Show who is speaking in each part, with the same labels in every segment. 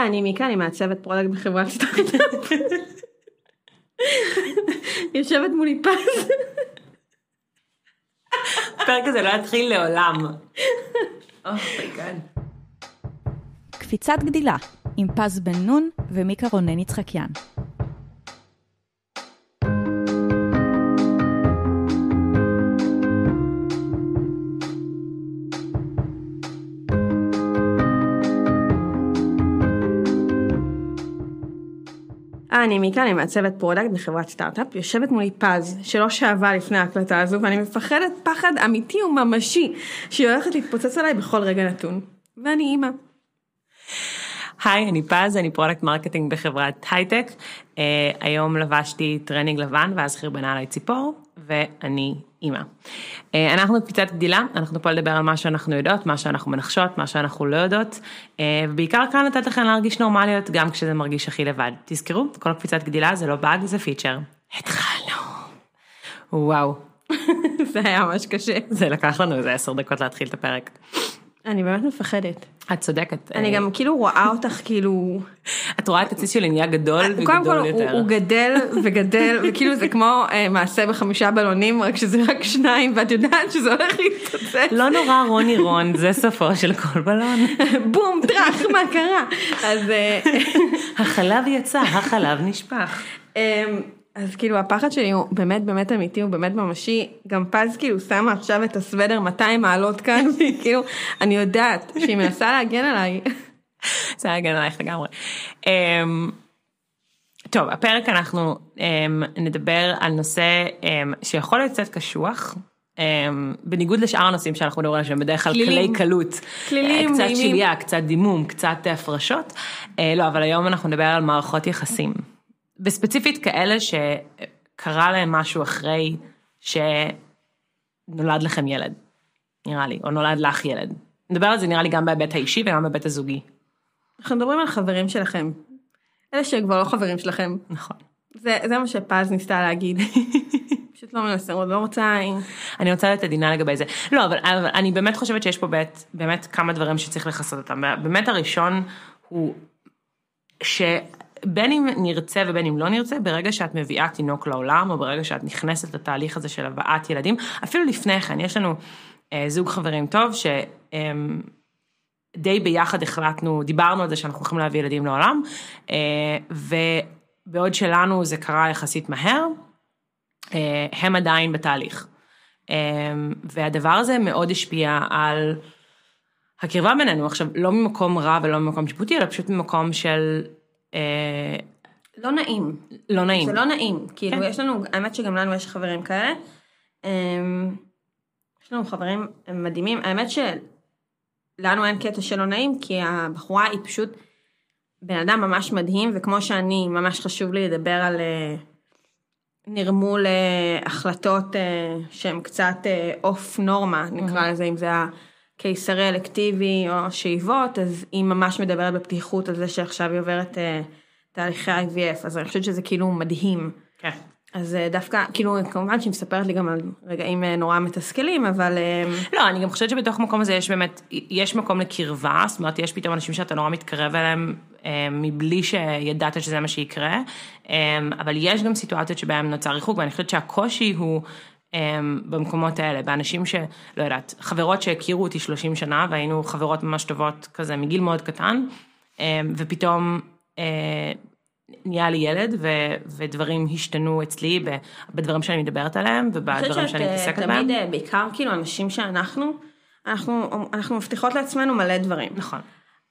Speaker 1: אה, אני מיקה, אני מעצבת product בחברת סטארט-אפ. יושבת מולי פז.
Speaker 2: הפרק הזה לא יתחיל לעולם. oh my god.
Speaker 3: קפיצת גדילה עם פז בן נון ומיקה רונן יצחקיאן.
Speaker 1: אני מיקה, אני מעצבת product בחברת סטארט-אפ, יושבת מולי פז, שלא שאבה לפני ההקלטה הזו, ואני מפחדת פחד אמיתי וממשי, שהיא הולכת להתפוצץ עליי בכל רגע נתון. ואני אימא.
Speaker 2: היי, אני פז, אני product marketing בחברת הייטק. Uh, היום לבשתי טרנינג לבן ואז חרבנה עליי ציפור, ואני אימא. Uh, אנחנו קפיצת גדילה, אנחנו פה לדבר על מה שאנחנו יודעות, מה שאנחנו מנחשות, מה שאנחנו לא יודעות, uh, ובעיקר כאן לתת לכם להרגיש נורמליות גם כשזה מרגיש הכי לבד. תזכרו, כל קפיצת גדילה זה לא באג, זה פיצ'ר. התחלנו. וואו.
Speaker 1: זה היה ממש קשה.
Speaker 2: זה לקח לנו איזה עשר דקות להתחיל את הפרק.
Speaker 1: אני באמת מפחדת.
Speaker 2: את צודקת.
Speaker 1: אני גם כאילו רואה אותך כאילו...
Speaker 2: את רואה את הציס שלי נהיה גדול וגדול
Speaker 1: קודם כל
Speaker 2: יותר.
Speaker 1: הוא, גדל וגדל וכאילו זה כמו אה, מעשה בחמישה בלונים רק שזה רק שניים ואת יודעת שזה הולך להתפוצץ.
Speaker 2: לא נורא רוני רון, זה סופו של כל בלון.
Speaker 1: בום טראח מה קרה. אז, אה,
Speaker 2: החלב יצא, החלב נשפך.
Speaker 1: אז כאילו הפחד שלי הוא באמת באמת אמיתי הוא באמת ממשי גם פז כאילו שמה עכשיו את הסוודר 200 מעלות כאן וכאילו אני יודעת שהיא מנסה להגן עליי.
Speaker 2: זה היה הגן עלייך לגמרי. אמ, טוב, הפרק אנחנו אמ, נדבר על נושא אמ, שיכול להיות קצת קשוח. אמ, בניגוד לשאר הנושאים שאנחנו מדברים עליהם שהם בדרך כלל. כלי קלות,
Speaker 1: כלילים,
Speaker 2: אה, קצת. שליה, קצת דימום, קצת הפרשות, אה, לא אבל היום אנחנו נדבר על מערכות יחסים, וספציפית כאלה שקרה להם משהו אחרי שנולד לכם ילד, נראה לי, או נולד לך ילד. נדבר על זה נראה לי גם בהיבט האישי וגם בהיבט הזוגי.
Speaker 1: אנחנו מדברים על חברים שלכם. אלה שכבר לא חברים שלכם.
Speaker 2: נכון.
Speaker 1: זה, זה מה שפז ניסתה להגיד. פשוט לא מנסה, עוד לא רוצה...
Speaker 2: אני רוצה להיות עדינה לגבי זה. לא, אבל, אבל אני באמת חושבת שיש פה באמת, באמת כמה דברים שצריך לכסות אותם. באמת הראשון הוא שבין אם נרצה ובין אם לא נרצה, ברגע שאת מביאה תינוק לעולם, או ברגע שאת נכנסת לתהליך הזה של הבאת ילדים, אפילו לפני כן, יש לנו אה, זוג חברים טוב, ש... אה, די ביחד החלטנו, דיברנו על זה שאנחנו הולכים להביא ילדים לעולם, אה, ובעוד שלנו זה קרה יחסית מהר, אה, הם עדיין בתהליך. אה, והדבר הזה מאוד השפיע על הקרבה בינינו, עכשיו לא ממקום רע ולא ממקום שיפוטי, אלא פשוט ממקום של אה,
Speaker 1: לא נעים.
Speaker 2: לא נעים.
Speaker 1: זה לא נעים. כאילו,
Speaker 2: כן.
Speaker 1: יש לנו, האמת שגם לנו יש חברים כאלה. אמ, יש לנו חברים מדהימים. האמת שלנו אין קטע שלא נעים, כי הבחורה היא פשוט בן אדם ממש מדהים, וכמו שאני, ממש חשוב לי לדבר על אה, נרמול אה, החלטות אה, שהן קצת אה, אוף נורמה, נקרא לזה, אם זה הקיסרי אלקטיבי או שאיבות, אז היא ממש מדברת בפתיחות על זה שעכשיו היא עוברת אה, תהליכי IVF, אז אני חושבת שזה כאילו מדהים.
Speaker 2: כן.
Speaker 1: אז אה, דווקא, כאילו, כמובן שהיא מספרת לי גם על רגעים אה, נורא מתסכלים, אבל
Speaker 2: לא, אני גם חושבת שבתוך המקום הזה יש באמת, יש מקום לקרבה, זאת אומרת, יש פתאום אנשים שאתה נורא מתקרב אליהם מבלי שידעת שזה מה שיקרה, אבל יש גם סיטואציות שבהן נוצר ריחוק, ואני חושבת שהקושי הוא במקומות האלה, באנשים שלא יודעת, חברות שהכירו אותי 30 שנה, והיינו חברות ממש טובות כזה מגיל מאוד קטן, אה, ופתאום... אה, נהיה לי ילד ו, ודברים השתנו אצלי בדברים שאני מדברת עליהם
Speaker 1: אני
Speaker 2: ובדברים
Speaker 1: חושבת
Speaker 2: שאני
Speaker 1: שאת,
Speaker 2: מתעסקת
Speaker 1: אה,
Speaker 2: בהם.
Speaker 1: תמיד, אה, בעיקר כאילו אנשים שאנחנו, אנחנו, אנחנו מבטיחות לעצמנו מלא דברים.
Speaker 2: נכון.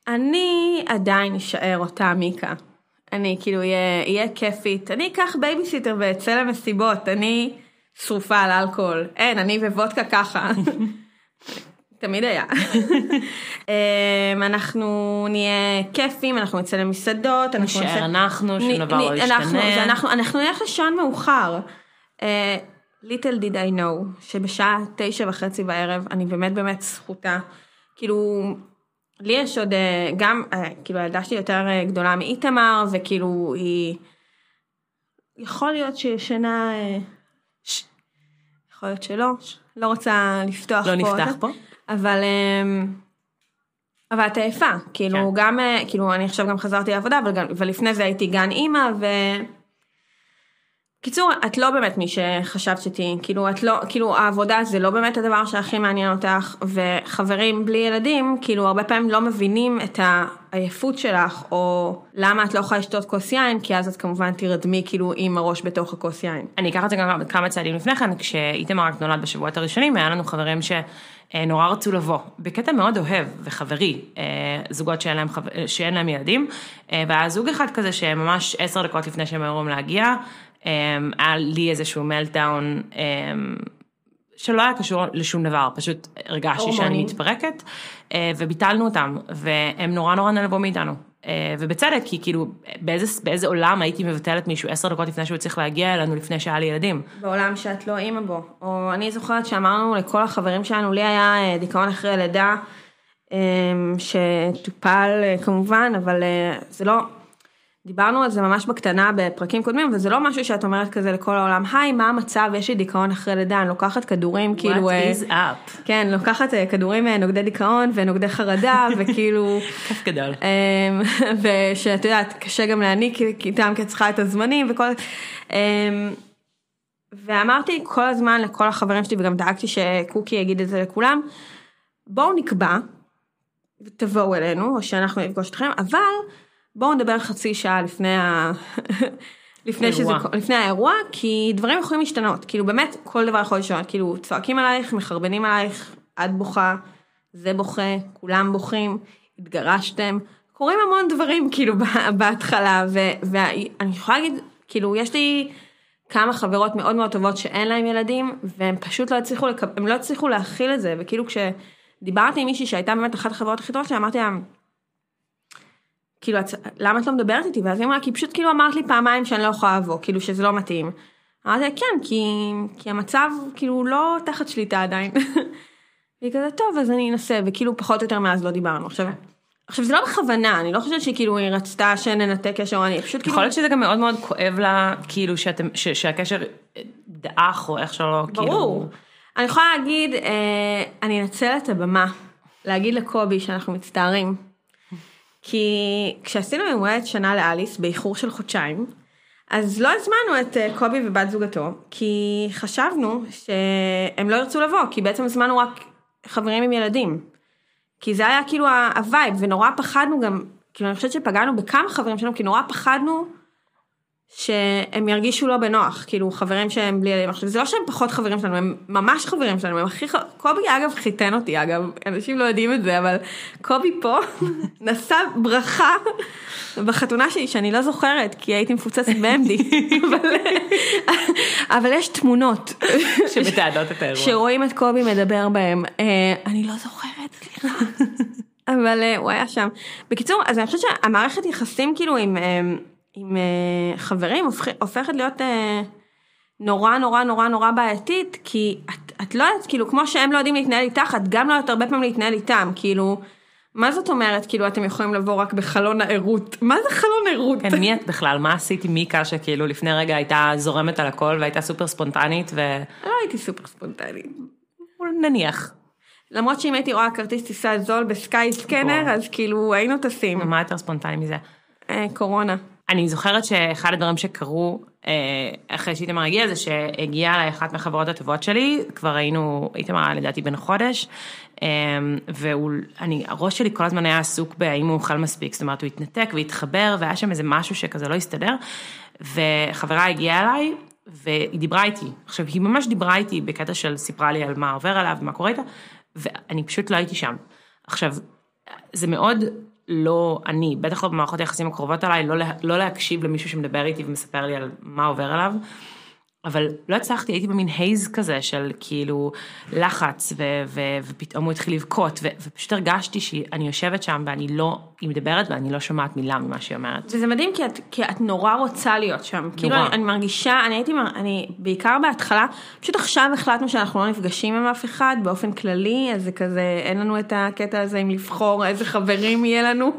Speaker 1: אני עדיין אשאר אותה מיקה. אני כאילו אהיה כיפית, אני אקח בייביסיטר ואצא למסיבות, אני שרופה על אלכוהול. אין, אני וודקה ככה. תמיד היה. אמ, אנחנו נהיה כיפים, אנחנו נצא למסעדות, אנחנו
Speaker 2: נשאר אנחנו, שום דבר לא ישתנה.
Speaker 1: אנחנו, נלך לישון מאוחר. little did I know, שבשעה תשע וחצי בערב, אני באמת באמת סחוטה. כאילו, לי יש עוד, אה, גם, אה, כאילו הילדה שלי יותר אה, גדולה מאיתמר, וכאילו היא, יכול להיות שהיא ישנה, יכול להיות שלא, לא רוצה לפתוח
Speaker 2: לא
Speaker 1: פה.
Speaker 2: נפתח
Speaker 1: זה.
Speaker 2: פה?
Speaker 1: אבל אמ, אבל את עייפה, כאילו
Speaker 2: כן.
Speaker 1: גם, אה, כאילו אני עכשיו גם חזרתי לעבודה, אבל ולפני זה הייתי גן אימא, ו... קיצור, את לא באמת מי שחשבת שתהיי, כאילו את לא, כאילו העבודה זה לא באמת הדבר שהכי מעניין אותך, וחברים בלי ילדים, כאילו הרבה פעמים לא מבינים את העייפות שלך, או למה את לא יכולה לשתות כוס יין, כי אז את כמובן תירדמי כאילו עם הראש בתוך הכוס יין.
Speaker 2: אני אקח את זה גם כמה צעדים לפני כן, כשאיתמר רק נולד בשבועות הראשונים, היה לנו חברים שנורא רצו לבוא, בקטע מאוד אוהב וחברי, אה, זוגות שאין להם, שאין להם ילדים, אה, והיה זוג אחד כזה שממש עשר דקות לפני שהם היו אמורים להגיע, אה, היה לי איזשהו מלטדאון, שלא היה קשור לשום דבר, פשוט הרגשתי שאני. מתפרקת, אה, וביטלנו אותם, והם נורא נורא נעלבו מאיתנו. אה, ובצדק, כי כאילו, באיזה, באיזה עולם הייתי מבטלת מישהו עשר דקות לפני שהוא צריך להגיע אלינו, לפני שהיה לי ילדים.
Speaker 1: בעולם שאת לא אימא בו. או אני זוכרת שאמרנו לכל החברים שלנו, לי היה אה, דיכאון אחרי לידה, אה, שטופל כמובן, אבל זה לא, דיברנו על זה ממש בקטנה בפרקים קודמים, וזה לא משהו שאת אומרת כזה לכל העולם, היי, מה המצב, יש לי דיכאון אחרי לידה, אני לוקחת כדורים, כאילו... אה,
Speaker 2: What is up?
Speaker 1: כן, לוקחת אה, כדורים אה, נוגדי דיכאון ונוגדי חרדה, וכאילו...
Speaker 2: כיף גדול.
Speaker 1: אמ, ושאת יודעת, קשה גם להעניק איתם כי את צריכה את הזמנים וכל... אמ, ואמרתי כל הזמן לכל החברים שלי, וגם דאגתי שקוקי יגיד את זה לכולם, בואו נקבע, ותבואו אלינו, או שאנחנו נפגוש אתכם, אבל בואו נדבר חצי שעה לפני ה... לפני, שזה. לפני האירוע, כי דברים יכולים להשתנות, כאילו באמת כל דבר יכול להשתנות, כאילו צועקים עלייך, מחרבנים עלייך, את בוכה, זה בוכה, כולם בוכים, התגרשתם, קורים המון דברים כאילו בהתחלה, ו- ואני יכולה להגיד, כאילו יש לי כמה חברות מאוד מאוד טובות שאין להם ילדים, והם פשוט לא הצליחו, לקב... הם לא הצליחו להכיל את זה, וכאילו כשדיברתי עם מישהי שהייתה באמת אחת החברות הכי טובות שלי, אמרתי לה, כאילו, את- למה את לא מדברת איתי? ואז היא אמרה, כי פשוט כאילו אמרת לי פעמיים שאני לא יכולה לבוא, כאילו שזה לא מתאים. אמרתי לה, כן, כי, כי המצב כאילו לא תחת שליטה עדיין. והיא כזה, טוב, אז אני אנסה, וכאילו פחות או יותר מאז לא דיברנו. עכשיו, עכשיו זה לא בכוונה, אני לא חושבת שכאילו היא רצתה שננתק קשר, אני פשוט כאילו...
Speaker 2: יכול להיות שזה גם מאוד מאוד כואב לה, כאילו שאתם, ש- שהקשר דעך או איך שלא, כאילו.
Speaker 1: ברור. אני יכולה להגיד, אה, אני אנצל את הבמה, להגיד לקובי שאנחנו מצטערים. כי כשעשינו יום הולדת שנה לאליס, באיחור של חודשיים, אז לא הזמנו את אה, קובי ובת זוגתו, כי חשבנו שהם לא ירצו לבוא, כי בעצם הזמנו רק חברים עם ילדים. כי זה היה כאילו ה vibe, ונורא פחדנו גם, כאילו אני חושבת שפגענו בכמה חברים שלנו, כי נורא פחדנו שהם ירגישו לא בנוח, כאילו חברים שהם בלי ילדים. עכשיו זה לא שהם פחות חברים שלנו, הם ממש חברים שלנו, הם הכי ח... קובי אגב חיתן אותי אגב, אנשים לא יודעים את זה, אבל קובי פה נשא ברכה בחתונה שלי שאני לא זוכרת, כי הייתי מפוצצת ב-MD, אבל, אבל יש תמונות
Speaker 2: שמתעדות את האירוע.
Speaker 1: שרואים את קובי מדבר בהם, אה, אני לא זוכרת, סליחה. אבל אה, הוא היה שם. בקיצור, אז אני חושבת שהמערכת יחסים כאילו עם, אה, עם אה, חברים הופכ- הופכת להיות אה, נורא נורא נורא נורא בעייתית, כי את, את לא יודעת, כאילו, כמו שהם לא יודעים להתנהל איתך, את גם לא יודעת הרבה פעמים להתנהל איתם, כאילו, מה זאת אומרת, כאילו, אתם יכולים לבוא רק בחלון הערות? מה זה חלון ערות?
Speaker 2: כן, מי את בכלל? מה עשית עם מיקה שכאילו לפני רגע הייתה זורמת על הכל והייתה סופר ספונטנית
Speaker 1: לא הייתי סופר ספונטנית.
Speaker 2: ונניח.
Speaker 1: למרות שאם הייתי רואה כרטיס טיסה זול בסקאי סקנר,
Speaker 2: וואו.
Speaker 1: אז כאילו היינו טסים.
Speaker 2: מה יותר ספונטני מזה?
Speaker 1: אה, קורונה.
Speaker 2: אני זוכרת שאחד הדברים שקרו אה, אחרי שאיתמר הגיע זה שהגיעה אליי אחת מהחברות הטובות שלי, כבר היינו, איתמר היה לדעתי בן חודש, אה, ואני, הראש שלי כל הזמן היה עסוק בהאם הוא אוכל מספיק, זאת אומרת הוא התנתק והתחבר והיה שם איזה משהו שכזה לא הסתדר, וחברה הגיעה אליי והיא דיברה איתי, עכשיו היא ממש דיברה איתי בקטע של סיפרה לי על מה עובר עליו ומה קורה איתה, ואני פשוט לא הייתי שם. עכשיו, זה מאוד לא אני, בטח לא במערכות היחסים הקרובות עליי, לא, לא להקשיב למישהו שמדבר איתי ומספר לי על מה עובר עליו, אבל לא הצלחתי, הייתי במין הייז כזה של כאילו לחץ, ו- ו- ופתאום הוא התחיל לבכות, ו- ופשוט הרגשתי שאני יושבת שם ואני לא, היא מדברת ואני לא שומעת מילה ממה שהיא אומרת.
Speaker 1: וזה מדהים כי את, כי את נורא רוצה להיות שם. כאילו אני, אני מרגישה, אני הייתי, אני בעיקר בהתחלה, פשוט עכשיו החלטנו שאנחנו לא נפגשים עם אף אחד באופן כללי, אז זה כזה, אין לנו את הקטע הזה עם לבחור איזה חברים יהיה לנו.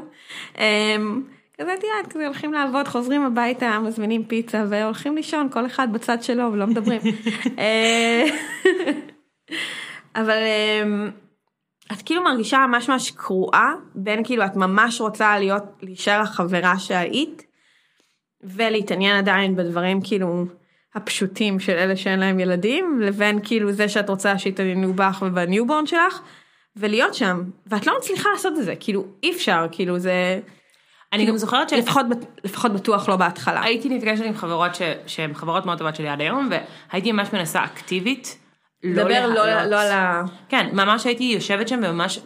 Speaker 1: כזה, את יודעת, כזה הולכים לעבוד, חוזרים הביתה, מזמינים פיצה והולכים לישון, כל אחד בצד שלו ולא מדברים. אה, אבל אמ, את כאילו מרגישה ממש ממש קרועה, בין כאילו את ממש רוצה להיות, להישאר החברה שהיית, ולהתעניין עדיין בדברים כאילו הפשוטים של אלה שאין להם ילדים, לבין כאילו זה שאת רוצה שיתעניינו בך וב newborn שלך, ולהיות שם, ואת לא מצליחה לעשות את זה, כאילו אי אפשר, כאילו זה...
Speaker 2: אני גם זוכרת ש...
Speaker 1: לפחות, לפחות בטוח לא בהתחלה.
Speaker 2: הייתי נפגשת עם חברות ש... שהן חברות מאוד טובות שלי עד היום, והייתי ממש מנסה אקטיבית.
Speaker 1: לא לדבר לא. לא על ה...
Speaker 2: כן, ממש הייתי יושבת שם וממש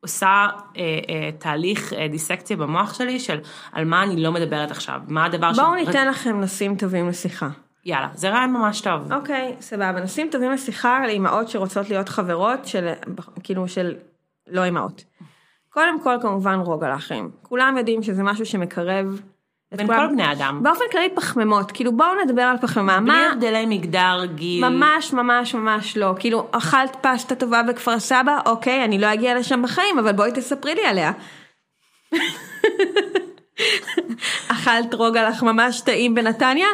Speaker 2: עושה אה, אה, תהליך אה, דיסקציה במוח שלי של על מה אני לא מדברת עכשיו, מה הדבר ש...
Speaker 1: בואו ניתן לכם נושאים טובים לשיחה.
Speaker 2: יאללה, זה רעיון ממש טוב.
Speaker 1: אוקיי, סבבה. נושאים טובים לשיחה לאימהות שרוצות להיות חברות של, כאילו של לא אימהות. קודם כל כמובן רוגע לאחרים. כולם יודעים שזה משהו שמקרב
Speaker 2: בין. כל בני אדם.
Speaker 1: באופן כללי פחמימות, כאילו בואו נדבר על פחמימה.
Speaker 2: בלי
Speaker 1: מה?
Speaker 2: הבדלי מגדר, גיל.
Speaker 1: ממש ממש ממש לא. כאילו, אכלת פסטה טובה בכפר סבא? אוקיי, אני לא אגיע לשם בחיים, אבל בואי תספרי לי עליה. אכלת רוגלח ממש טעים בנתניה?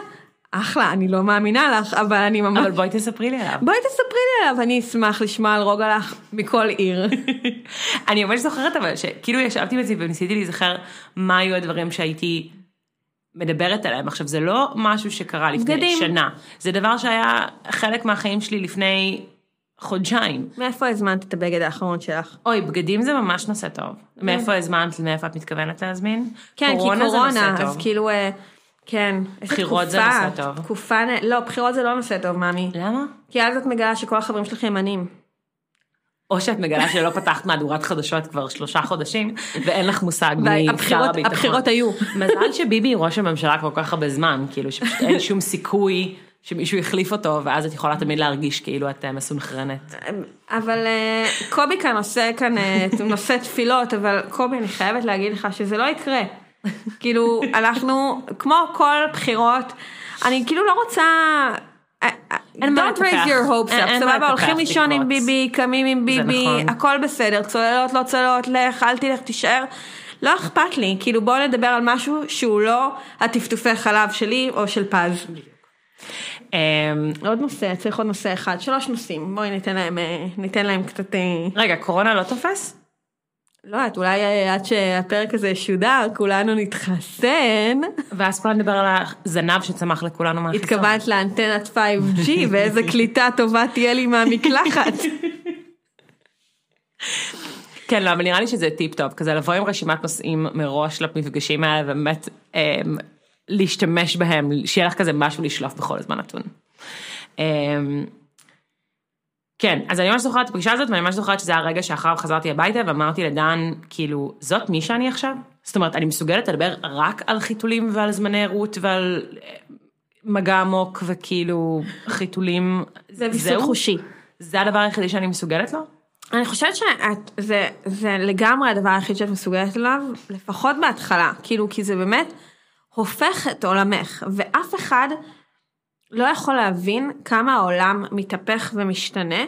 Speaker 1: אחלה, אני לא מאמינה לך, אבל אני ממש...
Speaker 2: אבל בואי תספרי לי עליו.
Speaker 1: בואי תספרי לי עליו, אני אשמח לשמוע על רוגלח מכל עיר.
Speaker 2: אני ממש זוכרת אבל שכאילו ישבתי בזה וניסיתי להיזכר מה היו הדברים שהייתי מדברת עליהם. עכשיו זה לא משהו שקרה לפני
Speaker 1: בגדים.
Speaker 2: שנה, זה דבר שהיה חלק מהחיים שלי לפני חודשיים.
Speaker 1: מאיפה הזמנת את הבגד האחרון שלך?
Speaker 2: אוי, בגדים זה ממש נושא טוב. מאיפה הזמנת, מאיפה את מתכוונת להזמין?
Speaker 1: כן, כי
Speaker 2: קורונה זה
Speaker 1: קורונה, אז. כאילו, אה, כן. איזה
Speaker 2: בחירות זה
Speaker 1: תקופה,
Speaker 2: נושא טוב.
Speaker 1: תקופה, לא, בחירות זה לא נושא טוב, מאמי.
Speaker 2: למה?
Speaker 1: כי אז את מגלה שכל החברים שלך ימנים.
Speaker 2: או שאת מגלה שלא פתחת מהדורת חדשות כבר שלושה חודשים, ואין לך מושג מי שר הביטחון.
Speaker 1: הבחירות היו.
Speaker 2: מזל שביבי ראש הממשלה כל כך הרבה זמן, כאילו שפשוט אין שום סיכוי שמישהו יחליף אותו, ואז את יכולה תמיד להרגיש כאילו את אה, מסונכרנת.
Speaker 1: אבל אה, קובי כאן עושה כאן, אה, נושא תפילות, אבל קובי, אני חייבת להגיד לך שזה לא יקרה. כאילו, אנחנו, כמו כל בחירות, אני כאילו לא רוצה... אה,
Speaker 2: אין מה
Speaker 1: Don't
Speaker 2: לטפח.
Speaker 1: raise your hopes up, סבבה, הולכים לישון עם. ביבי, קמים עם ביבי,
Speaker 2: נכון.
Speaker 1: הכל בסדר, צוללות, לא צוללות, לך, אל תלך, תישאר. לא אכפת לי, כאילו בואו נדבר על משהו שהוא לא הטפטופי חלב שלי או של פז.
Speaker 2: אמ,
Speaker 1: עוד נושא, צריך עוד נושא אחד, שלוש נושאים, בואי ניתן להם, אה, ניתן להם קצת... אה,
Speaker 2: רגע, קורונה לא תופס?
Speaker 1: לא יודעת, אולי אה, עד שהפרק הזה ישודר, כולנו נתחסן.
Speaker 2: ואז כולה נדבר על הזנב שצמח לכולנו מהחיסון.
Speaker 1: התכוונת לאנטנת 5G, ואיזה קליטה טובה תהיה לי מהמקלחת.
Speaker 2: כן, לא, אבל נראה לי שזה טיפ טוב, כזה לבוא עם רשימת נושאים מראש למפגשים האלה, ובאמת אמ, להשתמש בהם, שיהיה לך כזה משהו לשלוף בכל זמן נתון. אמ, כן, אז אני ממש זוכרת את הפגישה הזאת, ואני ממש זוכרת שזה הרגע שאחריו חזרתי הביתה ואמרתי לדן, כאילו, זאת מי שאני עכשיו? זאת אומרת, אני מסוגלת לדבר רק על חיתולים ועל זמני ערות ועל אה, מגע עמוק וכאילו חיתולים,
Speaker 1: זה ויסות
Speaker 2: זהו?
Speaker 1: חושי.
Speaker 2: זה הדבר היחידי שאני מסוגלת לו?
Speaker 1: אני חושבת שזה זה לגמרי הדבר היחיד שאת מסוגלת אליו, לפחות בהתחלה, כאילו, כי זה באמת הופך את עולמך, ואף אחד לא יכול להבין כמה העולם מתהפך ומשתנה.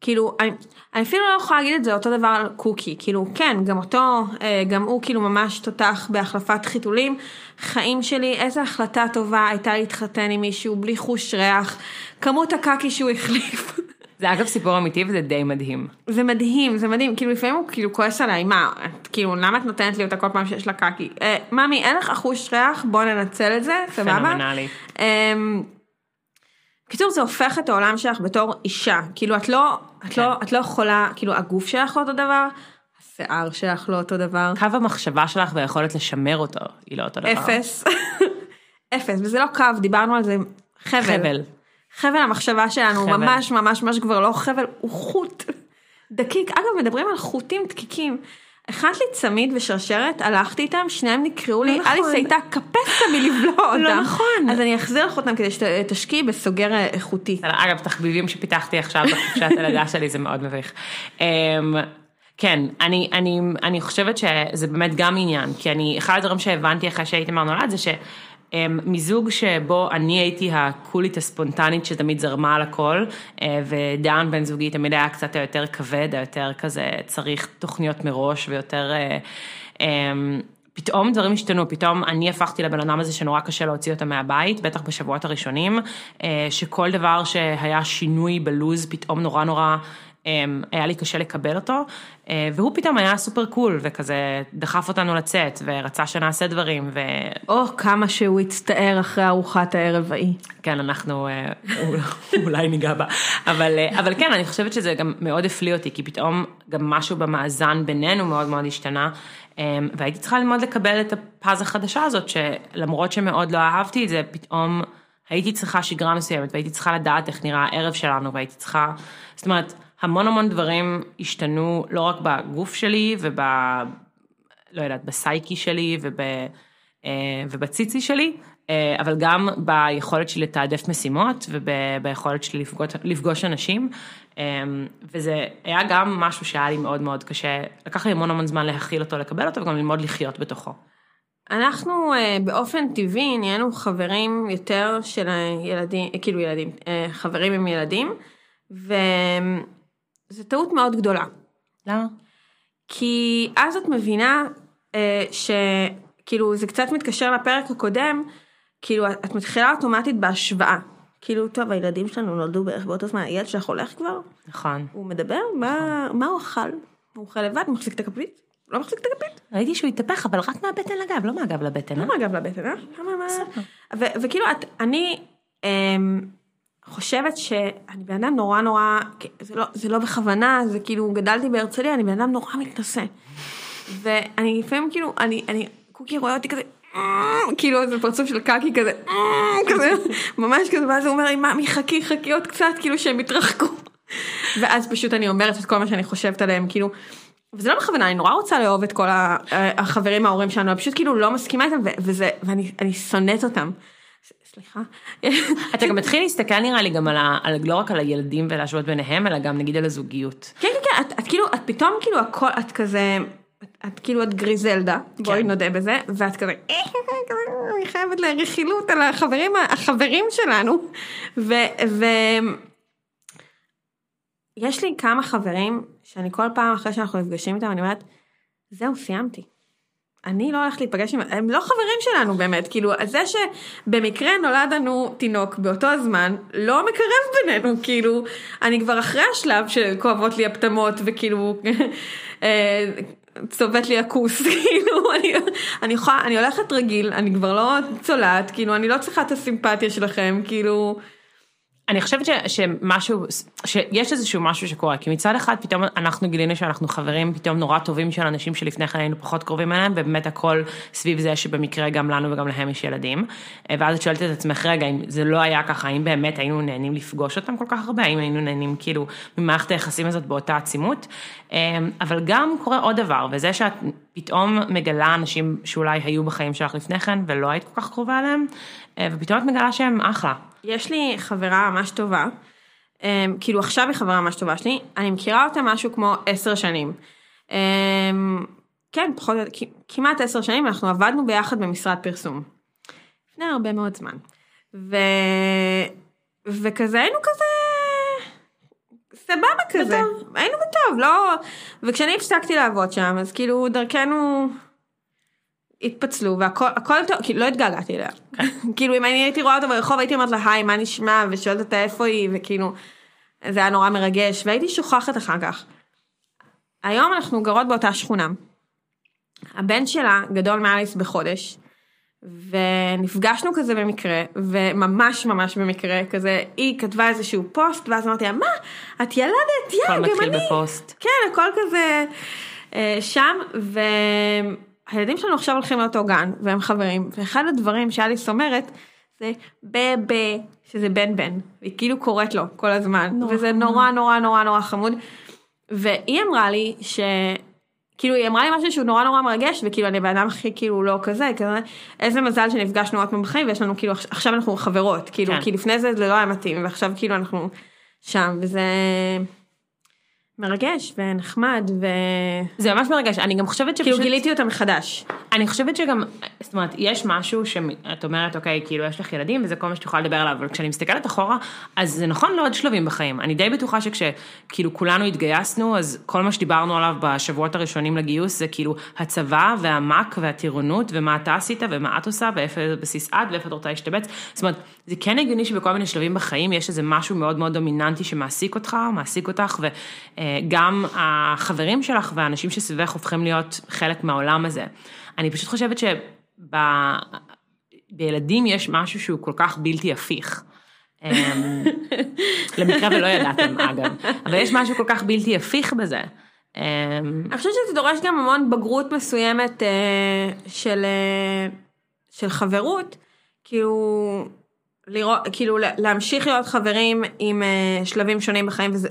Speaker 1: כאילו, אני, אני אפילו לא יכולה להגיד את זה אותו דבר על קוקי, כאילו, כן, גם אותו, אה, גם הוא כאילו ממש תותח בהחלפת חיתולים. חיים שלי, איזה החלטה טובה הייתה להתחתן עם מישהו בלי חוש ריח, כמות הקקי שהוא החליף.
Speaker 2: זה אגב סיפור אמיתי וזה די מדהים.
Speaker 1: זה מדהים, זה מדהים, כאילו לפעמים הוא כאילו כועס עליי, מה, את, כאילו למה את נותנת לי אותה כל פעם שיש לה קקי? אה, ממי, אין לך אחוז ריח, בוא ננצל את זה, סבבה?
Speaker 2: פנומנלי.
Speaker 1: אמ, בקיצור זה הופך את העולם שלך בתור אישה, כאילו את לא, את
Speaker 2: כן.
Speaker 1: לא, את לא יכולה, כאילו הגוף שלך לא אותו דבר, השיער שלך לא אותו דבר,
Speaker 2: קו המחשבה שלך והיכולת לשמר אותו היא לא אותו דבר.
Speaker 1: אפס, אפס, וזה לא קו, דיברנו על זה, חבל,
Speaker 2: חבל.
Speaker 1: חבל המחשבה שלנו
Speaker 2: חבל.
Speaker 1: ממש ממש ממש כבר לא חבל, הוא חוט דקיק. אגב, מדברים על חוטים דקיקים. הכנת לי צמיד ושרשרת, הלכתי איתם, שניהם נקרעו לי,
Speaker 2: נכון.
Speaker 1: אליס הייתה קפצה מלבלוע אותם.
Speaker 2: לא נכון.
Speaker 1: אז אני אחזיר לך אותם כדי שתשקיעי בסוגר אה, איכותי.
Speaker 2: בסדר, אגב, תחביבים שפיתחתי עכשיו בחופשת הלידה שלי זה מאוד מביך. אמ, כן, אני, אני, אני חושבת שזה באמת גם עניין, כי אני, אחד הדברים שהבנתי אחרי שאיתמר נולד זה שמזוג שבו אני הייתי הקולית הספונטנית שתמיד זרמה על הכל, אה, ודן בן זוגי תמיד היה קצת היותר כבד, היותר כזה צריך תוכניות מראש ויותר... אה, אמ, פתאום דברים השתנו, פתאום אני הפכתי לבן אדם הזה שנורא קשה להוציא אותה מהבית, בטח בשבועות הראשונים, אה, שכל דבר שהיה שינוי בלוז פתאום נורא נורא אמ, היה לי קשה לקבל אותו, אה, והוא פתאום היה סופר קול, וכזה דחף אותנו לצאת, ורצה שנעשה דברים, ו...
Speaker 1: או כמה שהוא הצטער אחרי ארוחת הערב ההיא.
Speaker 2: כן, אנחנו אה, אולי ניגע בה, אבל, אה, אבל כן, אני חושבת שזה גם מאוד הפליא אותי, כי פתאום גם משהו במאזן בינינו מאוד מאוד השתנה, אמ, והייתי צריכה ללמוד לקבל את הפאז החדשה הזאת, שלמרות שמאוד לא אהבתי את זה, פתאום הייתי צריכה שגרה מסוימת, והייתי צריכה לדעת איך נראה הערב שלנו, והייתי צריכה, זאת אומרת, המון המון דברים השתנו לא רק בגוף שלי וב... לא יודעת, בסייקי שלי וב, אה, ובציצי שלי, אה, אבל גם ביכולת שלי לתעדף משימות וביכולת שלי לפגוש, לפגוש אנשים. אה, וזה היה גם משהו שהיה לי מאוד מאוד קשה, לקח לי המון המון זמן להכיל אותו, לקבל אותו וגם ללמוד לחיות בתוכו.
Speaker 1: אנחנו באופן טבעי נהיינו חברים יותר של ילדים, כאילו ילדים, חברים עם ילדים, ו... זו טעות מאוד גדולה.
Speaker 2: למה?
Speaker 1: כי אז את מבינה אה, שכאילו זה קצת מתקשר לפרק הקודם, כאילו את מתחילה אוטומטית בהשוואה. כאילו, טוב, הילדים שלנו נולדו בערך באותו זמן, הילד שלך הולך כבר?
Speaker 2: נכון.
Speaker 1: הוא מדבר? נכון. מה, מה הוא אכל? הוא אוכל לבד? מחזיק את הכפית? לא מחזיק את הכפית?
Speaker 2: ראיתי שהוא התהפך, אבל רק מהבטן לגב, לא מהגב לבטן,
Speaker 1: אה? לא מהגב לבטן, אה? למה, מה? וכאילו, את, אני... אה, חושבת שאני בן אדם נורא נורא, זה לא, זה לא בכוונה, זה כאילו, גדלתי בהרצליה, אני בן אדם נורא מתנשא. ואני לפעמים כאילו, אני, אני, קוקי רואה אותי כזה, כאילו איזה פרצוף של קקי כזה, כזה, ממש כזה, ואז הוא אומר לי, ממי חכי, חכי עוד קצת, כאילו שהם יתרחקו. ואז פשוט אני אומרת את כל מה שאני חושבת עליהם, כאילו, וזה לא בכוונה, אני נורא רוצה לאהוב את כל החברים ההורים שלנו, אני פשוט כאילו לא מסכימה איתם, וזה, ואני שונאת אותם. סליחה.
Speaker 2: אתה גם מתחיל להסתכל נראה לי גם על, על לא רק על הילדים ולהשוות ביניהם, אלא גם נגיד על הזוגיות.
Speaker 1: כן, כן, כן, את, את כאילו, את פתאום כאילו הכל, את כזה, את, את כאילו את גריזלדה, כן. בואי נודה בזה, ואת כזה, אני חייבת לרכילות על החברים, החברים שלנו, ו... ו יש לי כמה חברים שאני כל פעם אחרי שאנחנו נפגשים איתם, אני אומרת, זהו, סיימתי. אני לא הולכת להיפגש עם, הם לא חברים שלנו באמת, כאילו, זה שבמקרה נולד לנו תינוק באותו הזמן, לא מקרב בינינו, כאילו, אני כבר אחרי השלב שכואבות לי הפטמות וכאילו, אה, צובט לי הכוס, כאילו, אני, אני אני הולכת רגיל, אני כבר לא צולעת, כאילו, אני לא צריכה את הסימפתיה שלכם, כאילו,
Speaker 2: אני חושבת ש, שמשהו, שיש איזשהו משהו שקורה, כי מצד אחד פתאום אנחנו גילינו שאנחנו חברים פתאום נורא טובים של אנשים שלפני כן היינו פחות קרובים אליהם, ובאמת הכל סביב זה שבמקרה גם לנו וגם להם יש ילדים. ואז את שואלת את עצמך, רגע, אם זה לא היה ככה, האם באמת היינו נהנים לפגוש אותם כל כך הרבה, האם היינו נהנים כאילו ממערכת היחסים הזאת באותה עצימות. אבל גם קורה עוד דבר, וזה שאת פתאום מגלה אנשים שאולי היו בחיים שלך לפני כן ולא היית כל כך קרובה אליהם, ופתאום את מגלה שהם אחלה.
Speaker 1: יש לי חברה ממש טובה, אמ, כאילו עכשיו היא חברה ממש טובה שלי, אני מכירה אותה משהו כמו עשר שנים. אמ, כן, פחות, כמעט עשר שנים, אנחנו עבדנו ביחד במשרד פרסום. לפני הרבה מאוד זמן. ו... וכזה היינו כזה... סבבה כזה, בטוב. היינו בטוב, לא... וכשאני הפסקתי לעבוד שם, אז כאילו דרכנו התפצלו והכל הכל טוב, כאילו לא התגעגעתי אליה. כאילו אם אני הייתי רואה אותה ברחוב הייתי אומרת לה היי מה נשמע ושואלת אותה איפה היא וכאילו זה היה נורא מרגש והייתי שוכחת אחר כך. היום אנחנו גרות באותה שכונה. הבן שלה גדול מאליס בחודש. ונפגשנו כזה במקרה, וממש ממש במקרה, כזה, היא כתבה איזשהו פוסט, ואז אמרתי לה, מה, את ילדת? יא, גם אני.
Speaker 2: הכל מתחיל בפוסט.
Speaker 1: כן, הכל כזה אה, שם, ו... הילדים שלנו עכשיו הולכים לאותו גן, והם חברים, ואחד הדברים שאליס אומרת, זה בבה, שזה בן בן, והיא כאילו קוראת לו כל הזמן, נורא. וזה נורא נורא נורא נורא חמוד. והיא אמרה לי ש... כאילו היא אמרה לי משהו שהוא נורא נורא מרגש וכאילו אני בן אדם הכי כאילו לא כזה, כזה איזה מזל שנפגשנו עוד פעם בחיים ויש לנו כאילו עכשיו אנחנו חברות כאילו כן. כי לפני זה זה לא היה מתאים ועכשיו כאילו אנחנו שם וזה מרגש ונחמד ו...
Speaker 2: זה ממש מרגש, אני גם חושבת
Speaker 1: שפשוט... כאילו גיליתי אותה מחדש.
Speaker 2: אני חושבת שגם, זאת אומרת, יש משהו שאת אומרת, אוקיי, כאילו יש לך ילדים וזה כל מה שאת יכולה לדבר עליו, אבל כשאני מסתכלת אחורה, אז זה נכון לעוד שלבים בחיים. אני די בטוחה שכשכאילו כולנו התגייסנו, אז כל מה שדיברנו עליו בשבועות הראשונים לגיוס, זה כאילו הצבא והמ"ק והטירונות, ומה אתה עשית ומה את עושה, ואיפה בסיס את ואיפה את רוצה להשתבץ. זאת אומרת, זה כן הגיוני שבכל מיני שלבים בחיים יש איזה משהו מאוד מאוד דומיננטי שמעסיק אותך, מעסיק אותך, וגם החברים שלך והאנשים שסביבך הופכים להיות חלק מהעולם הזה. אני פשוט חושבת שבילדים יש משהו שהוא כל כך בלתי הפיך. אמ, למקרה ולא ידעתם אגב, אבל יש משהו כל כך בלתי הפיך בזה. אמ,
Speaker 1: אני חושבת שזה דורש גם המון בגרות מסוימת אה, של, אה, של חברות, כאילו, לראות, כאילו להמשיך להיות חברים עם אה, שלבים שונים בחיים, וזה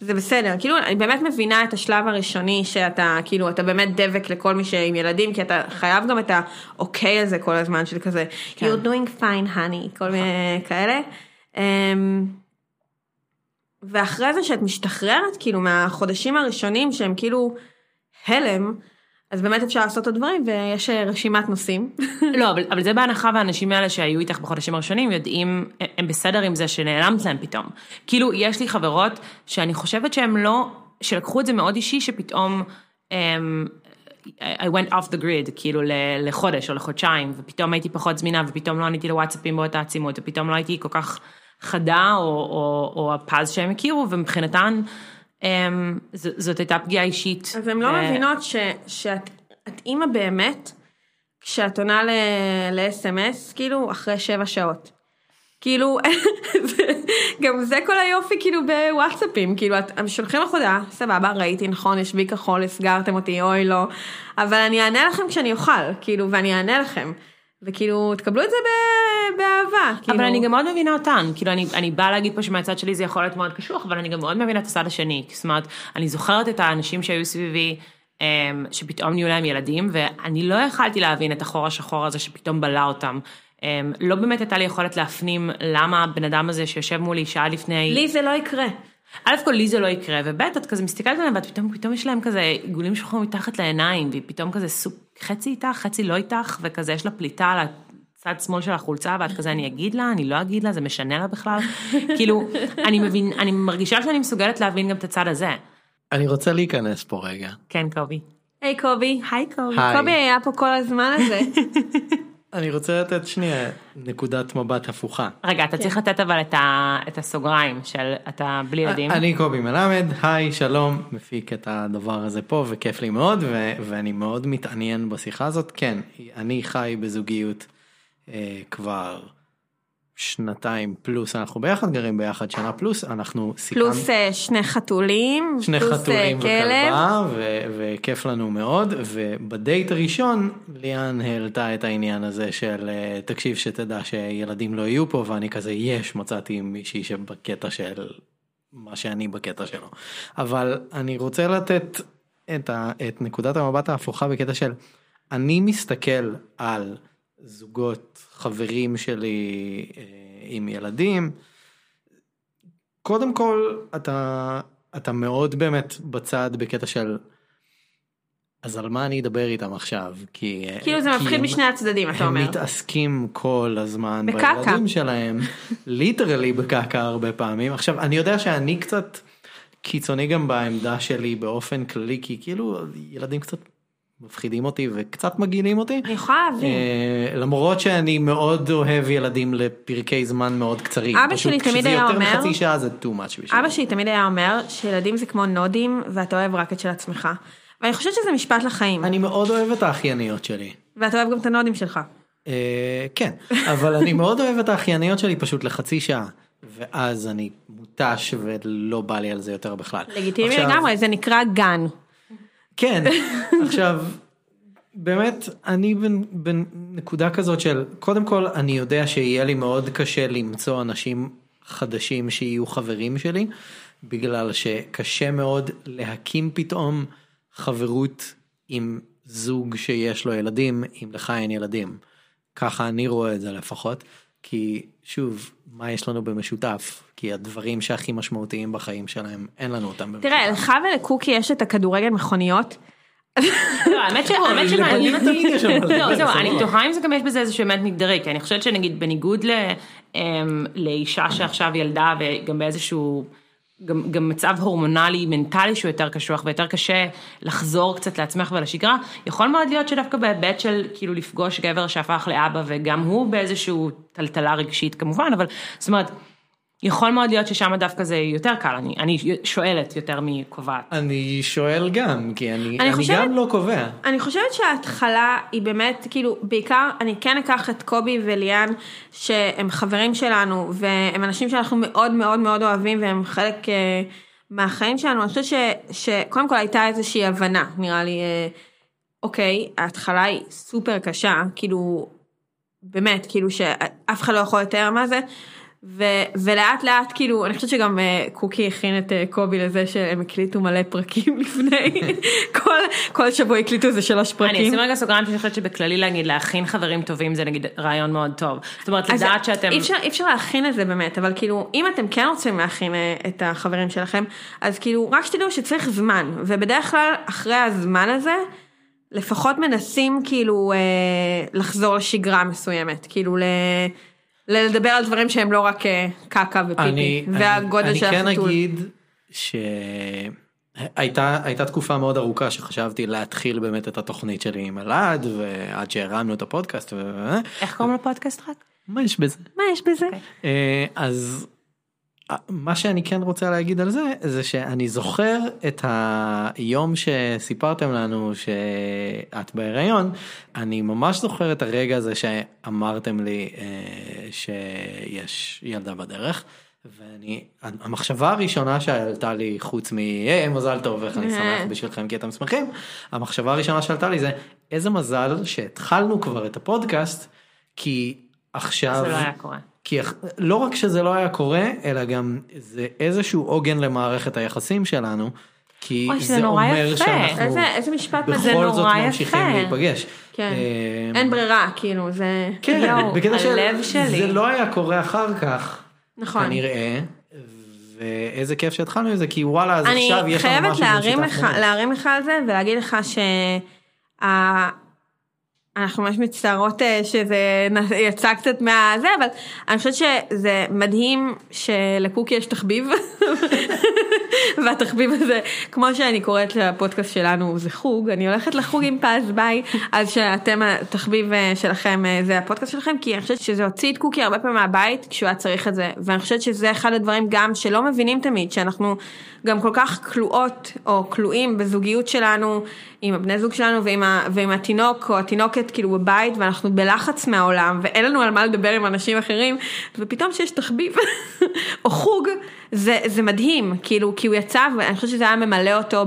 Speaker 1: זה בסדר, כאילו אני באמת מבינה את השלב הראשוני שאתה כאילו אתה באמת דבק לכל מי שעם ילדים כי אתה חייב גם את האוקיי הזה כל הזמן של כזה כן. you're doing fine honey כל מיני כאלה. אמ, ואחרי זה שאת משתחררת כאילו מהחודשים הראשונים שהם כאילו הלם. אז באמת אפשר לעשות את הדברים ויש אה, רשימת נושאים.
Speaker 2: לא, אבל, אבל זה בהנחה והאנשים האלה שהיו איתך בחודשים הראשונים יודעים, הם בסדר עם זה שנעלמת להם פתאום. כאילו, יש לי חברות שאני חושבת שהם לא, שלקחו את זה מאוד אישי, שפתאום... Um, I went off the grid, כאילו לחודש או לחודשיים, ופתאום הייתי פחות זמינה, ופתאום לא עניתי לוואטסאפים באותה עצימות, ופתאום לא הייתי כל כך חדה, או, או, או הפאז שהם הכירו, ומבחינתן, זאת הייתה פגיעה אישית.
Speaker 1: אז הן לא מבינות ש, שאת אימא באמת, כשאת עונה ל-SMS, כאילו, אחרי שבע שעות. כאילו, גם זה כל היופי כאילו בוואטסאפים, כאילו, את, הם שולחים לך הודעה, סבבה, ראיתי נכון, יש בי כחול, הסגרתם אותי, אוי לא, אבל אני אענה לכם כשאני אוכל, כאילו, ואני אענה לכם. וכאילו, תקבלו את זה באהבה.
Speaker 2: כאילו... אבל אני גם מאוד מבינה אותן, כאילו, אני, אני באה להגיד פה שמהצד שלי זה יכול להיות מאוד קשוח, אבל אני גם מאוד מבינה את הצד השני. זאת אומרת, אני זוכרת את האנשים שהיו סביבי, אמ, שפתאום נהיו להם ילדים, ואני לא יכלתי להבין את החור השחור הזה שפתאום בלע אותם. אמ, לא באמת הייתה לי יכולת להפנים למה הבן אדם הזה שיושב מולי שעה לפני...
Speaker 1: לי זה לא יקרה.
Speaker 2: א' כל לי זה לא יקרה, וב' את כזה מסתכלת עליהם ואת פתאום, פתאום יש להם כזה עיגולים שחורים מתחת לעיניים, והיא פתאום כזה סוג, חצי איתך, חצי לא איתך, וכזה יש לה פליטה על הצד שמאל של החולצה, ואת כזה, אני אגיד לה, אני לא אגיד לה, זה משנה לה בכלל. כאילו, אני מבין, אני מרגישה שאני מסוגלת להבין גם את הצד הזה.
Speaker 4: אני רוצה להיכנס פה רגע.
Speaker 2: כן, קובי.
Speaker 1: היי קובי.
Speaker 2: היי קובי.
Speaker 1: קובי היה פה כל הזמן הזה.
Speaker 4: אני רוצה לתת שנייה נקודת מבט הפוכה.
Speaker 2: רגע, אתה צריך לתת אבל את הסוגריים של אתה בלי ילדים.
Speaker 4: אני קובי מלמד, היי, שלום, מפיק את הדבר הזה פה וכיף לי מאוד ואני מאוד מתעניין בשיחה הזאת. כן, אני חי בזוגיות אה, כבר שנתיים פלוס אנחנו ביחד גרים ביחד שנה פלוס אנחנו
Speaker 1: סיכמנו. פלוס אה, שני חתולים.
Speaker 4: שני פלוס אה, חתולים וכלבה ו- וכיף לנו מאוד ובדייט הראשון ליאן העלתה את העניין הזה של אה, תקשיב שתדע שילדים לא יהיו פה ואני כזה יש מצאתי מישהי שבקטע של מה שאני בקטע שלו אבל אני רוצה לתת את, ה- את נקודת המבט ההפוכה בקטע של אני מסתכל על זוגות חברים שלי אה, עם ילדים. קודם כל אתה אתה מאוד באמת בצד בקטע של אז על מה אני אדבר איתם עכשיו כי
Speaker 1: אה, כאילו זה מפחיד משני הצדדים אתה אומר.
Speaker 4: הם מתעסקים כל הזמן בקקה. בילדים שלהם literally בקקה הרבה פעמים עכשיו אני יודע שאני קצת קיצוני גם בעמדה שלי באופן כללי כי כאילו ילדים קצת מפחידים אותי וקצת מגעילים אותי.
Speaker 1: אני יכולה להבין.
Speaker 4: אה, למרות שאני מאוד אוהב ילדים לפרקי זמן מאוד קצרים.
Speaker 1: אבא שלי תמיד היה אומר,
Speaker 4: כשזה יותר מחצי שעה זה too much בשבילי.
Speaker 1: אבא שלי תמיד היה אומר שילדים זה כמו נודים ואתה אוהב רק את של עצמך. ואני חושבת שזה משפט לחיים.
Speaker 4: אני מאוד אוהב את האחייניות שלי.
Speaker 1: ואתה אוהב גם את הנודים שלך.
Speaker 4: אה, כן, אבל אני מאוד אוהב את האחייניות שלי פשוט לחצי שעה. ואז אני מותש ולא בא לי על זה יותר בכלל.
Speaker 1: לגיטימי לגמרי, זה נקרא גן.
Speaker 4: כן, עכשיו, באמת, אני בנקודה כזאת של, קודם כל, אני יודע שיהיה לי מאוד קשה למצוא אנשים חדשים שיהיו חברים שלי, בגלל שקשה מאוד להקים פתאום חברות עם זוג שיש לו ילדים, אם לך אין ילדים. ככה אני רואה את זה לפחות, כי שוב, מה יש לנו במשותף? כי הדברים שהכי משמעותיים בחיים שלהם, אין לנו אותם
Speaker 1: במשותף. תראה, לך ולקוקי יש את הכדורגל מכוניות,
Speaker 2: לא, האמת שמעניין אותי, לא, זהו, אני תוהה אם זה גם יש בזה איזשהו אמת מגדרי, כי אני חושבת שנגיד בניגוד ל- אמ, לאישה שעכשיו ילדה וגם באיזשהו, גם, גם מצב הורמונלי, מנטלי שהוא יותר קשוח ויותר קשה לחזור קצת לעצמך ולשגרה, יכול מאוד להיות שדווקא בהיבט של כאילו לפגוש גבר שהפך לאבא וגם הוא באיזשהו טלטלה רגשית כמובן, אבל זאת אומרת, יכול מאוד להיות ששם דווקא זה יותר קל, אני, אני שואלת יותר מקובעת.
Speaker 4: אני שואל גם, כי אני,
Speaker 1: אני
Speaker 4: אני
Speaker 1: חושבת-
Speaker 4: גם לא קובע.
Speaker 1: אני חושבת שההתחלה היא באמת, כאילו, בעיקר, אני כן אקח את קובי וליאן, שהם חברים שלנו, והם אנשים שאנחנו מאוד מאוד מאוד אוהבים, והם חלק אה, מהחיים שלנו. אני חושבת ש, שקודם כל הייתה איזושהי הבנה, נראה לי, אה, אוקיי, ההתחלה היא סופר קשה, כאילו, באמת, כאילו שאף אחד לא יכול לתאר מה זה. ו, ולאט לאט כאילו אני חושבת שגם אה, קוקי הכין את אה, קובי לזה שהם הקליטו מלא פרקים לפני כל כל שבוע הקליטו איזה שלוש
Speaker 2: אני
Speaker 1: פרקים.
Speaker 2: אשים רגע סוגריים שאני חושבת שבכללי להגיד להכין חברים טובים זה נגיד רעיון מאוד טוב. זאת אומרת לדעת שאתם,
Speaker 1: אי אפשר, אי אפשר להכין את זה באמת, אבל כאילו, אם אתם כן רוצים להכין אה, את החברים שלכם, אז כאילו, רק שתדעו שצריך זמן, ובדרך כלל, אחרי הזמן הזה, לפחות מנסים כאילו אה, לחזור לשגרה מסוימת, כאילו ל... לדבר על דברים שהם לא רק אה, קקה ופיפי,
Speaker 4: אני,
Speaker 1: והגודל
Speaker 4: אני,
Speaker 1: של
Speaker 4: אני כן. אגיד שהייתה הייתה תקופה מאוד ארוכה שחשבתי להתחיל באמת את התוכנית שלי עם אלעד ועד שהרמנו את הפודקאסט ו...
Speaker 2: איך קוראים לפודקאסט רק?
Speaker 4: מה יש בזה?
Speaker 1: מה יש בזה?
Speaker 4: אה, אז מה שאני כן רוצה להגיד על זה זה שאני זוכר את היום שסיפרתם לנו שאת בהיריון אני ממש זוכר את הרגע הזה שאמרתם לי אה, שיש ילדה בדרך. ואני המחשבה הראשונה שעלתה לי חוץ מ "היי, מזל טוב איך אני שמח בשבילכם כי אתם שמחים המחשבה הראשונה שעלתה לי זה איזה מזל שהתחלנו כבר את הפודקאסט כי עכשיו
Speaker 2: זה לא היה קורה.
Speaker 4: כי לא רק שזה לא היה קורה, אלא גם זה איזשהו עוגן למערכת היחסים שלנו, כי
Speaker 2: אוי,
Speaker 4: זה אומר
Speaker 2: יפה.
Speaker 4: שאנחנו
Speaker 1: איזה, איזה משפט
Speaker 4: בכל
Speaker 1: זה
Speaker 2: נורא
Speaker 4: זאת
Speaker 2: יפה.
Speaker 4: ממשיכים להיפגש.
Speaker 1: כן,
Speaker 4: אה,
Speaker 1: אין ברירה, כאילו, זה...
Speaker 4: כן,
Speaker 2: יואו,
Speaker 4: בקטע של
Speaker 2: הלב שלי.
Speaker 4: זה לא היה קורה אחר כך,
Speaker 1: נכון.
Speaker 4: כנראה, ואיזה כיף שהתחלנו עם זה, כי וואלה, אז
Speaker 1: אני
Speaker 4: עכשיו יש לנו
Speaker 1: חייבת
Speaker 4: משהו במשותף
Speaker 1: לך,
Speaker 4: ממש.
Speaker 1: להרים לך על זה ולהגיד לך שה... אנחנו ממש מצטערות אה, שזה יצא קצת מהזה, אבל אני חושבת שזה מדהים שלקוקי יש תחביב, והתחביב הזה, כמו שאני קוראת לפודקאסט שלנו, זה חוג, אני הולכת לחוג עם פז ביי, אז שאתם, התחביב אה, שלכם אה, זה הפודקאסט שלכם, כי אני חושבת שזה הוציא את קוקי הרבה פעמים מהבית כשהוא היה צריך את זה, ואני חושבת שזה אחד הדברים גם שלא מבינים תמיד, שאנחנו גם כל כך כלואות או כלואים בזוגיות שלנו, עם הבני זוג שלנו ועם, ה, ועם התינוק או התינוקת כאילו בבית, ואנחנו בלחץ מהעולם, ואין לנו על מה לדבר עם אנשים אחרים, ופתאום שיש תחביב או חוג, זה, זה מדהים, כאילו, כי הוא יצא, ואני חושבת שזה היה ממלא אותו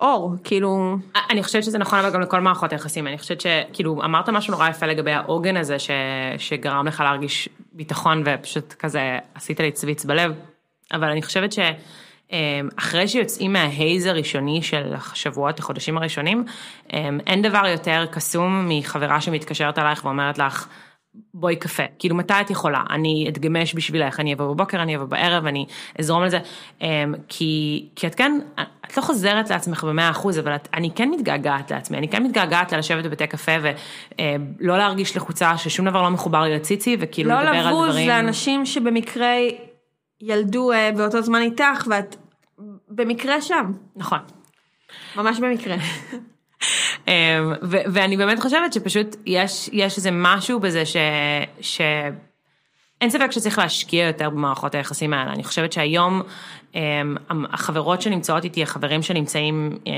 Speaker 1: באור, כאילו,
Speaker 2: אני חושבת שזה נכון אבל גם לכל מערכות היחסים, אני חושבת שכאילו אמרת משהו נורא יפה לגבי העוגן הזה ש... שגרם לך להרגיש ביטחון ופשוט כזה עשית לי צוויץ בלב, אבל אני חושבת שאחרי שיוצאים מההייז הראשוני של השבועות, החודשים הראשונים, אין דבר יותר קסום מחברה שמתקשרת אלייך ואומרת לך, בואי קפה, כאילו מתי את יכולה, אני אתגמש בשבילך, אני אבוא בבוקר, אני אבוא בערב, אני אזרום על זה, אמ, כי, כי את כן, את לא חוזרת לעצמך במאה אחוז, אבל את, אני כן מתגעגעת לעצמי, אני כן מתגעגעת ללשבת בבתי קפה ולא להרגיש לחוצה ששום דבר לא מחובר לי לציצי, וכאילו
Speaker 1: לא
Speaker 2: לדבר על
Speaker 1: לבוז
Speaker 2: דברים.
Speaker 1: לאנשים שבמקרה ילדו אה, באותו זמן איתך, ואת במקרה שם,
Speaker 2: נכון.
Speaker 1: ממש במקרה.
Speaker 2: אמ, ואני באמת חושבת שפשוט יש, יש איזה משהו בזה ש... ש... אין ספק שצריך להשקיע יותר במערכות היחסים האלה. אני חושבת שהיום אמ, החברות שנמצאות איתי, החברים שנמצאים אה,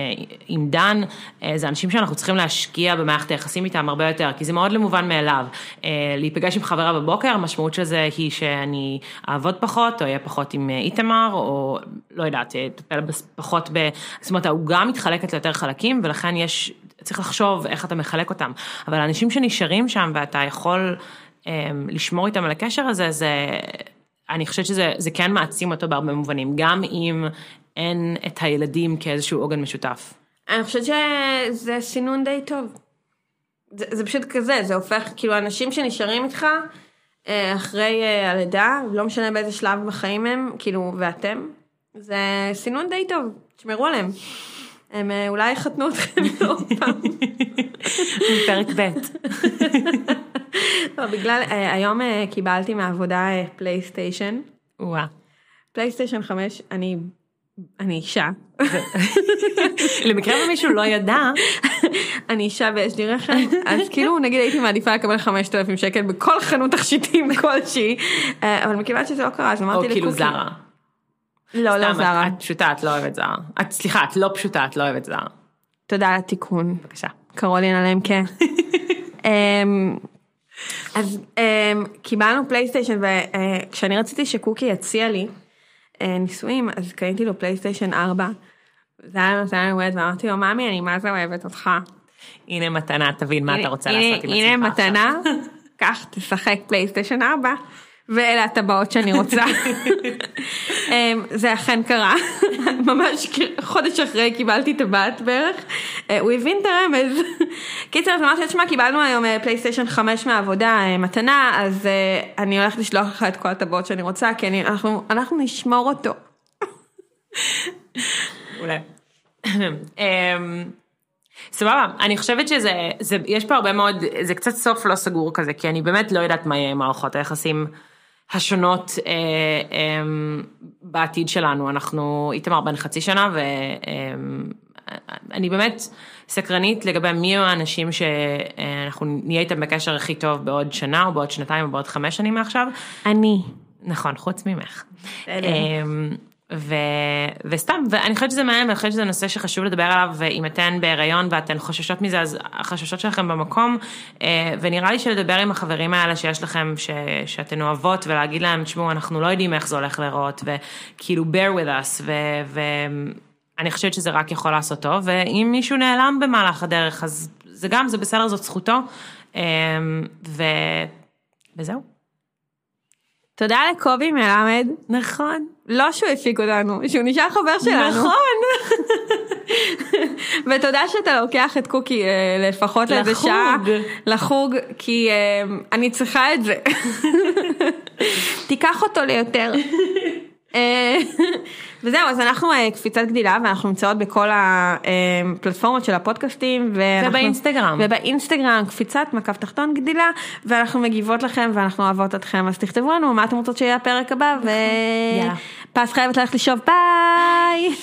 Speaker 2: עם דן, אה, זה אנשים שאנחנו צריכים להשקיע במערכת היחסים איתם הרבה יותר, כי זה מאוד למובן מאליו. אה, להיפגש עם חברה בבוקר, המשמעות של זה היא שאני אעבוד פחות, או אהיה פחות עם איתמר, או לא יודעת, אטפל פחות ב... זאת אומרת, העוגה מתחלקת ליותר חלקים, ולכן יש, צריך לחשוב איך אתה מחלק אותם. אבל האנשים שנשארים שם ואתה יכול... אמ, לשמור איתם על הקשר הזה, זה, אני חושבת שזה זה כן מעצים אותו בהרבה מובנים, גם אם אין את הילדים כאיזשהו עוגן משותף.
Speaker 1: אני חושבת שזה סינון די טוב. זה, זה פשוט כזה, זה הופך, כאילו אנשים שנשארים איתך אה, אחרי אה, הלידה, לא משנה באיזה שלב בחיים הם, כאילו, ואתם, זה סינון די טוב, תשמרו עליהם. הם אה, אולי יחתנו אתכם עוד פעם.
Speaker 2: פרק ב'.
Speaker 1: לא, בגלל, אה, היום אה, קיבלתי מהעבודה אה, פלייסטיישן.
Speaker 2: וואה.
Speaker 1: פלייסטיישן 5, אני, אני אישה.
Speaker 2: למקרה ומישהו לא ידע,
Speaker 1: אני אישה ויש לי רחם, אז כאילו נגיד הייתי מעדיפה לקבל 5,000 שקל בכל חנות תכשיטים כלשהי, אבל מכיוון שזה לא קרה אז
Speaker 2: או
Speaker 1: אמרתי
Speaker 2: כאילו
Speaker 1: לקוקי.
Speaker 2: זרה.
Speaker 1: לא, לא זרה.
Speaker 2: את פשוטה, את לא אוהבת זרה. סליחה, את לא פשוטה, את לא אוהבת זרה.
Speaker 1: תודה על התיקון.
Speaker 2: בבקשה.
Speaker 1: קרולין עליהם כן. אמ, אז אמ, קיבלנו פלייסטיישן וכשאני רציתי שקוקי יציע לי אה, נישואים אז קניתי לו פלייסטיישן 4. זה היה מתנה הולדת ואמרתי לו ממי אני מה זה אוהבת אותך.
Speaker 2: הנה מתנה, תבין מה אתה רוצה
Speaker 1: הנה-
Speaker 2: לעשות עם עצמך
Speaker 1: הנה
Speaker 2: עכשיו.
Speaker 1: מתנה, קח תשחק פלייסטיישן 4 ואלה הטבעות שאני רוצה. אמ, זה אכן קרה, ממש חודש אחרי קיבלתי טבעת בערך, אה, הוא הבין את הרמז. קיצר, אז אמרתי, תשמע, קיבלנו היום אה, פלייסטיישן 5 מהעבודה, אה, מתנה, אז אה, אני הולכת לשלוח לך את כל הטבעות שאני רוצה, כי אני- אנחנו אנחנו נשמור אותו.
Speaker 2: אולי. אמ, סבבה, אני חושבת שזה, זה, יש פה הרבה מאוד, זה קצת סוף לא סגור כזה, כי אני באמת לא יודעת מה יהיה עם מערכות היחסים השונות אה, אה, בעתיד שלנו. אנחנו, איתמר בן חצי שנה, ואני באמת סקרנית לגבי מי יהיו האנשים שאנחנו נהיה איתם בקשר הכי טוב בעוד שנה, או בעוד שנתיים, או בעוד חמש שנים מעכשיו.
Speaker 1: אני.
Speaker 2: נכון, חוץ ממך.
Speaker 1: בסדר.
Speaker 2: ו... וסתם, ואני חושבת שזה מעניין, ואני חושבת שזה נושא שחשוב לדבר עליו, ואם אתן בהיריון ואתן חוששות מזה, אז החששות שלכם במקום, אה, ונראה לי שלדבר עם החברים האלה שיש לכם, ש... שאתן אוהבות, ולהגיד להם, תשמעו, אנחנו לא יודעים איך זה הולך להיראות, וכאילו, bear with us, ו... ו... אני חושבת שזה רק יכול לעשות טוב, ואם מישהו נעלם במהלך הדרך, אז זה גם, זה בסדר, זאת זכותו, אמ, ו... וזהו.
Speaker 1: תודה לקובי מלמד,
Speaker 2: נכון.
Speaker 1: לא שהוא הפיק אותנו, שהוא נשאר חבר שלנו.
Speaker 2: נכון.
Speaker 1: ותודה שאתה לוקח את קוקי אה, לפחות לאיזה
Speaker 2: לחוג.
Speaker 1: שעה לחוג, כי אה, אני צריכה את זה. תיקח אותו ליותר. אה, וזהו, אז אנחנו אה, קפיצת גדילה ואנחנו נמצאות בכל הפלטפורמות של הפודקאסטים. ואנחנו-
Speaker 2: ובאינסטגרם.
Speaker 1: ובאינסטגרם קפיצת מקו תחתון גדילה, ואנחנו מגיבות לכם ואנחנו אוהבות אתכם, אז תכתבו לנו מה אתם רוצות שיהיה הפרק הבא. ופס חייבת ללכת לשאוב, ביי!